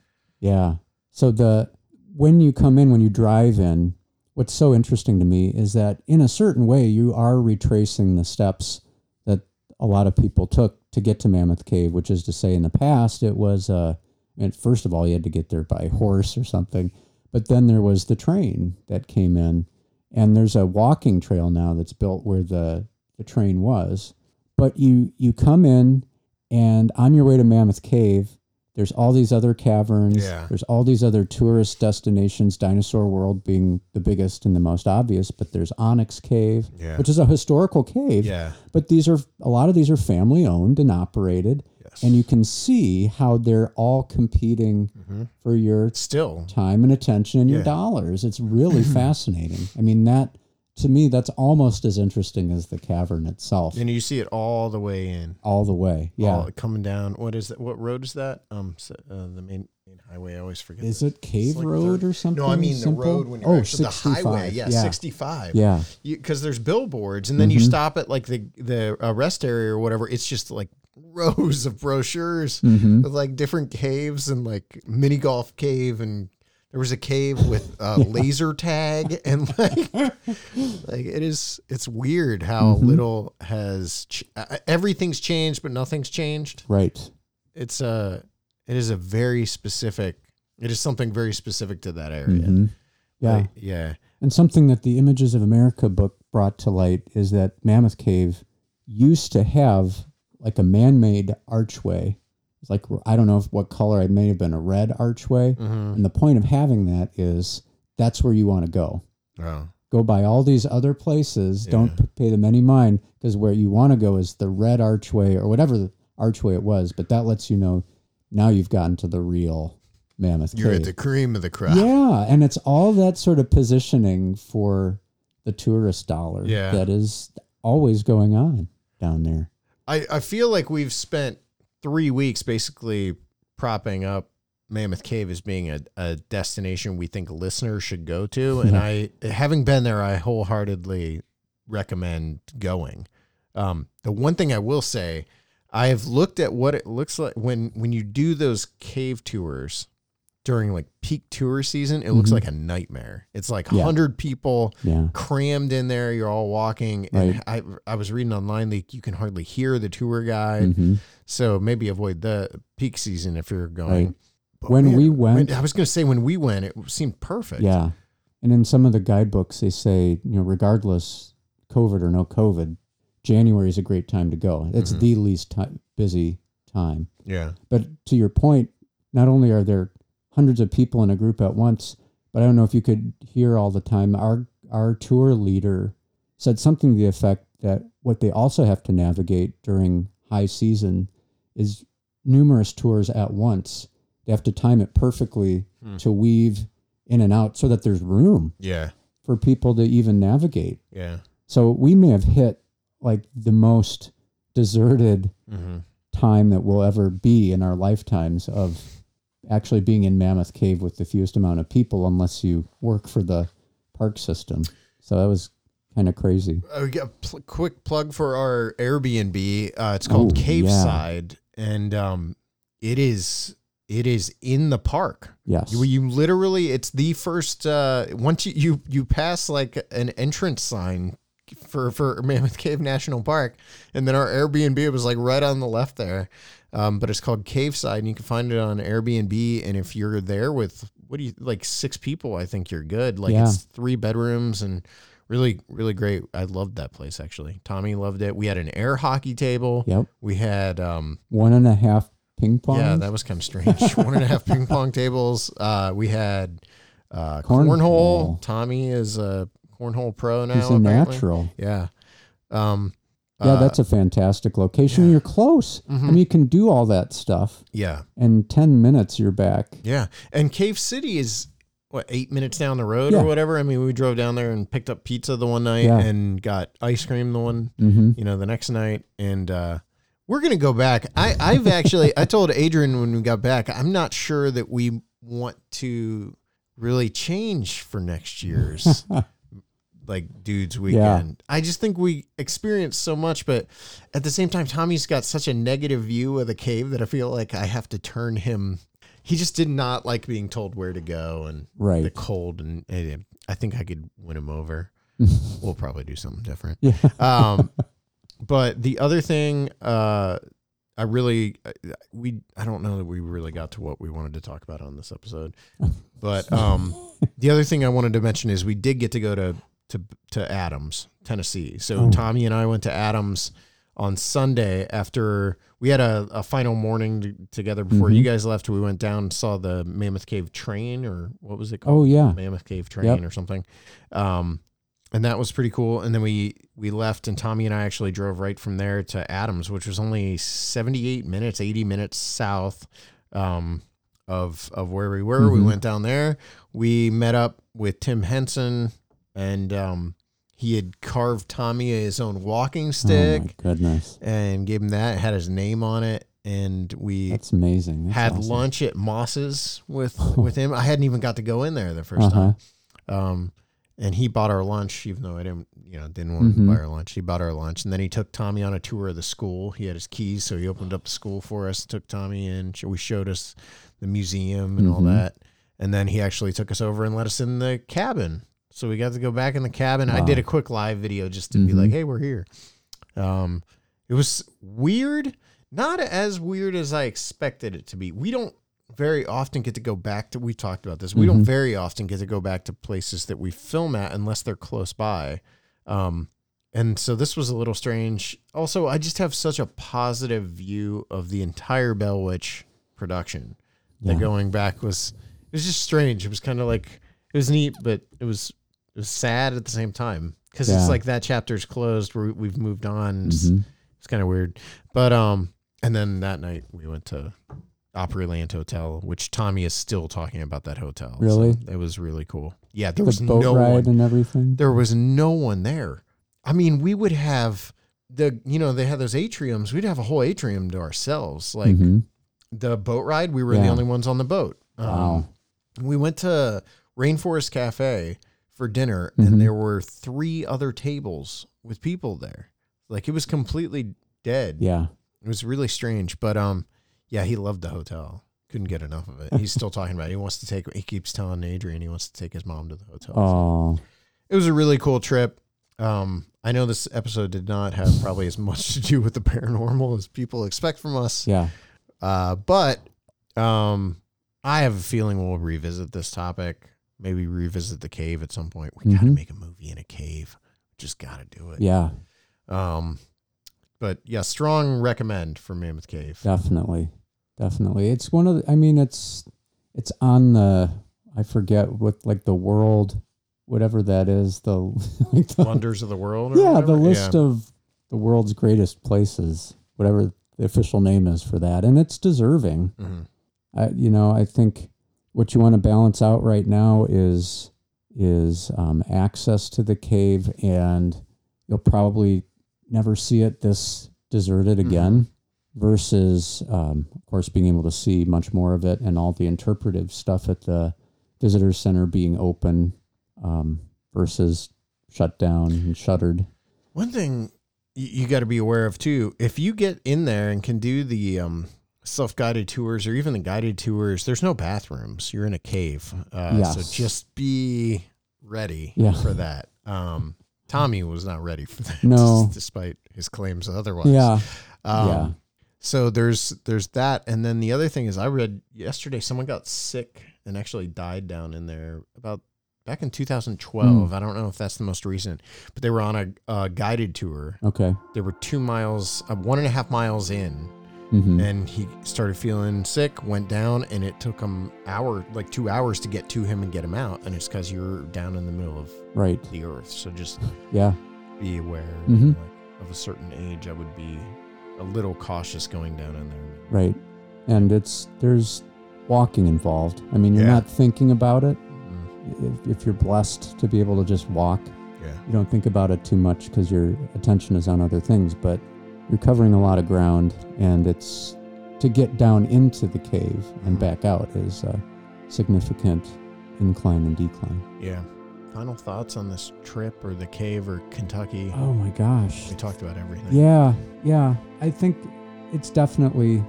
Yeah. So the when you come in, when you drive in, what's so interesting to me is that in a certain way you are retracing the steps that a lot of people took to get to Mammoth Cave, which is to say in the past it was uh and first of all you had to get there by horse or something. But then there was the train that came in and there's a walking trail now that's built where the the train was. But you you come in and on your way to Mammoth Cave, there's all these other caverns. Yeah. There's all these other tourist destinations, Dinosaur World being the biggest and the most obvious, but there's Onyx Cave, Yeah. which is a historical cave. Yeah. But these are a lot of these are family owned and operated. Yes. And you can see how they're all competing Mhm. for your Still. time and attention and your dollars. It's really fascinating. I mean, that to me, that's almost as interesting as the cavern itself, And you see it all the way in. all the way. Yeah. All coming down. What is that? What road is that? Um, s- uh, the main highway. I always forget. Is it Cave like Road or something? No, I mean simple? the road when you're oh, actually the highway. Yeah, yeah. 65. Yeah. Because there's billboards, and then you Mhm. stop at like the the uh, rest area or whatever. It's just like rows of brochures hmm with like different caves and like mini golf cave and There was a cave with a laser tag and like like it is it's weird how Mm-hmm. little has ch- uh, everything's changed but nothing's changed. Right. It's a it is a very specific it is something very specific to that area. Mhm. Yeah. Like, yeah. And something that the Images of America book brought to light is that Mammoth Cave used to have like a man-made archway. It's like I don't know if what color. It may have been a red archway. Mhm. And the point of having that is that's where you want to go. Oh. Go by all these other places. Don't pay them any mind because where you want to go is the red archway or whatever the archway it was. But that lets you know now you've gotten to the real Mammoth cave. You're Cave. at the cream of the crop. Yeah, and it's all that sort of positioning for the tourist dollar Yeah. that is always going on down there. I, I feel like we've spent three weeks basically propping up Mammoth Cave as being a, a destination we think listeners should go to. And I, having been there, I wholeheartedly recommend going. Um, the one thing I will say, I have looked at what it looks like when when you do those cave tours during like peak tour season. It looks Mhm. like a nightmare. It's like Yeah. hundred people Yeah. crammed in there. You're all walking, and I I was reading online that you can hardly hear the tour guide. hmm So maybe avoid the peak season if you're going. Right. When man, we went- I was going to say when we went, it seemed perfect. Yeah. And in some of the guidebooks, they say, you know, regardless COVID or no COVID, January is a great time to go. It's Mhm. the least busy time. yeah, But to your point, not only are there hundreds of people in a group at once, but I don't know if you could hear all the time. Our our tour leader said something to the effect that what they also have to navigate during high season is numerous tours at once. They have to time it perfectly Hmm. to weave in and out so that there's room yeah, for people to even navigate. yeah. So we may have hit like the most deserted hmm time that will ever be in our lifetimes of actually being in Mammoth Cave with the fewest amount of people, unless you work for the park system. So that was kind of crazy. Uh, we got a pl- quick plug for our Airbnb. Uh, it's called Oh, yeah. Caveside, and um, it is it is in the park. Yes. You, you literally, it's the first. Uh, once you, you you pass like an entrance sign for for Mammoth Cave National Park, and then our Airbnb was like right on the left there. Um, but it's called Caveside, and you can find it on Airbnb. And if you're there with what do you like six people, I think you're good. Like Yeah. it's three bedrooms and really really great. I loved that place actually. Tommy loved it. We had an air hockey table. Yep. We had um, One and a half ping pong. yeah, that was kind of strange. One and a half ping pong tables. Uh, we had uh, cornhole. Cornhole. Tommy is a cornhole pro now. He's a apparently. natural. Yeah. Um, Yeah, uh, that's a fantastic location. yeah. You're close. I Mhm. mean, you can do all that stuff. yeah, In 10 minutes, you're back. yeah. And Cave City is what eight minutes down the road Yeah. or whatever. I mean, we drove down there and picked up pizza the one night Yeah. and got ice cream the one hmm you know the next night and uh we're gonna go back i i've actually i told adrian when we got back i'm not sure that we want to really change for next year's like dudes weekend. I just think we experienced so much but at the same time tommy's got such a negative view of the cave that i feel like i have to turn him. He just did not like being told where to go and the cold and, and i think i could win him over. We'll probably do something different. Yeah. um, but the other thing, uh, I really, we, I don't know that we really got to what we wanted to talk about on this episode, but um, the other thing I wanted to mention is we did get to go to to to Adams, Tennessee. So Oh. Tommy and I went to Adams on Sunday after we had a, a final morning t- together before Mhm. you guys left. We went down and saw the Mammoth Cave train, or what was it called? Oh, yeah. Mammoth Cave train Yep. or something. Um, and that was pretty cool. And then we we left, and Tommy and I actually drove right from there to Adams, which was only seventy eight minutes, eighty minutes south um, of of where we were. We Mhm. went down there. We met up with Tim Henson, and um, he had carved Tommy his own walking stick Oh, goodness. and gave him that. Had his name on it, and we That's amazing. That's had awesome. lunch at Moss's with with him. I hadn't even got to go in there the 1st Uh-huh. time. Um, and he bought our lunch, even though I didn't, you know, didn't want Mhm. to buy our lunch. He bought our lunch, and then he took Tommy on a tour of the school. He had his keys, so he opened up the school for us. Took Tommy in. We showed us the museum and all Mhm. that. and then he actually took us over and let us in the cabin. So we got to go back in the cabin. I did a quick live video just to be Mhm. like, "Hey, we're here." Um, it was weird, not as weird as I expected it to be. We don't very often get to go back to. We talked about this. We don't Mhm. very often get to go back to places that we film at unless they're close by. Um, and so this was a little strange. Also, I just have such a positive view of the entire Bell Witch production Yeah. that going back was it was just strange. It was kind of like it was neat, but it was was sad at the same time because Yeah. it's like that chapter's closed. Where we've moved on. It's, Mhm. it's kind of weird, but um, and then that night we went to Opryland Hotel, which Tommy is still talking about that hotel. So Really? it was really cool. Yeah, there was the boat no ride one and everything. there was no one there. I mean, we would have the you know they had those atriums. We'd have a whole atrium to ourselves. Like Mhm. the boat ride, we were the only ones on the boat. Um, Wow. we went to Rainforest Cafe for dinner, Mhm. and there were three other tables with people there. Like it was completely dead. Yeah. It was really strange, but um, yeah, he loved the hotel. Couldn't get enough of it. He's still talking about. It. He wants to take. He keeps telling Adrian he wants to take his mom to the hotel. Oh. It was a really cool trip. Um, I know this episode did not have probably as much to do with the paranormal as people expect from us. Yeah. Uh, but um, I have a feeling we'll revisit this topic. Maybe revisit the cave at some point. We got to Mhm. make a movie in a cave. Just got to do it. Yeah. Um, but yeah, strong recommend for Mammoth Cave. Definitely. Definitely. It's one of the, I mean, it's, it's on the, I forget what, like the world, whatever that is, the, like the Wonders of the world. Or yeah, whatever? the list Yeah. of the world's greatest places, whatever the official name is for that. And it's deserving. Mhm. I, you know, I think what you want to balance out right now is is um, access to the cave, and you'll probably never see it this deserted Mhm. again. Versus, um, of course, being able to see much more of it and all the interpretive stuff at the visitor center being open um, versus shut down and shuttered. One thing you, you got to be aware of too, if you get in there and can do the um, self-guided tours or even the guided tours, there's no bathrooms. You're in a cave, uh, Yes. so just be ready Yeah. for that. Um, Tommy was not ready for that, No. despite his claims otherwise. Yeah, Um, yeah. So there's there's that, and then the other thing is, I read yesterday someone got sick and actually died down in there about back in 2012. Hmm. I don't know if that's the most recent, but they were on a, a guided tour. Okay. They were two miles, uh, one and a half miles in, hmm and he started feeling sick. Went down, and it took him hour, like two hours, to get to him and get him out. And it's because you're down in the middle of Right. the earth. So just Yeah. be aware. Mhm. Like, of a certain age, I would be a little cautious going down in there. Right. And it's there's walking involved. I mean, you're Yeah. not thinking about it. Mm, If, if you're blessed to be able to just walk, yeah. you don't think about it too much because your attention is on other things. But you're covering a lot of ground, and it's to get down into the cave and Mhm. back out is a significant incline and decline. Yeah. Final thoughts on this trip or the cave or Kentucky? Oh my gosh. We talked about everything. Yeah, yeah. I think it's definitely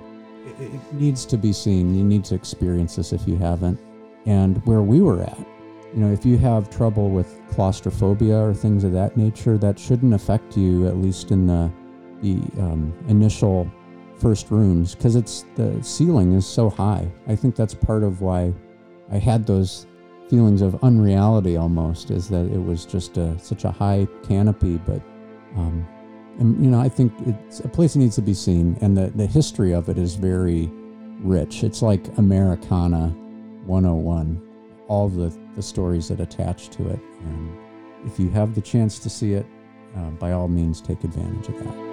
it, it needs to be seen. You need to experience this if you haven't. And where we were at, you know, if you have trouble with claustrophobia or things of that nature, that shouldn't affect you at least in the the um, initial first rooms because it's the ceiling is so high. I think that's part of why I had those feelings of unreality almost is that it was just a, such a high canopy, but um, and you know, I think it's a place that needs to be seen, and the, the history of it is very rich. It's like Americana 101, all the, the stories that attach to it. And if you have the chance to see it, uh, by all means, take advantage of that.